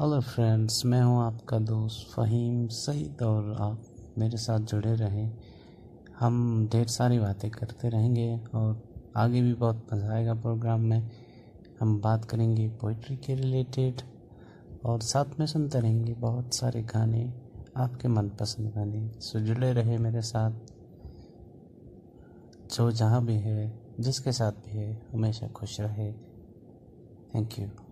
Hello friends میں ہوں آپ کا دوست فہیم سعید اور آپ میرے ساتھ جڑے رہیں۔ ہم ڈھیر ساری باتیں کرتے رہیں گے اور آگے بھی بہت مزہ آئے گا پروگرام میں۔ ہم بات کریں گے پوئٹری کے ریلیٹڈ اور ساتھ میں سنتے رہیں گے بہت سارے گانے آپ کے من پسند گانے۔ سو جڑے رہے میرے ساتھ۔ جو جہاں بھی ہے، جس کے ساتھ بھی ہے، ہمیشہ خوش رہے۔ Thank you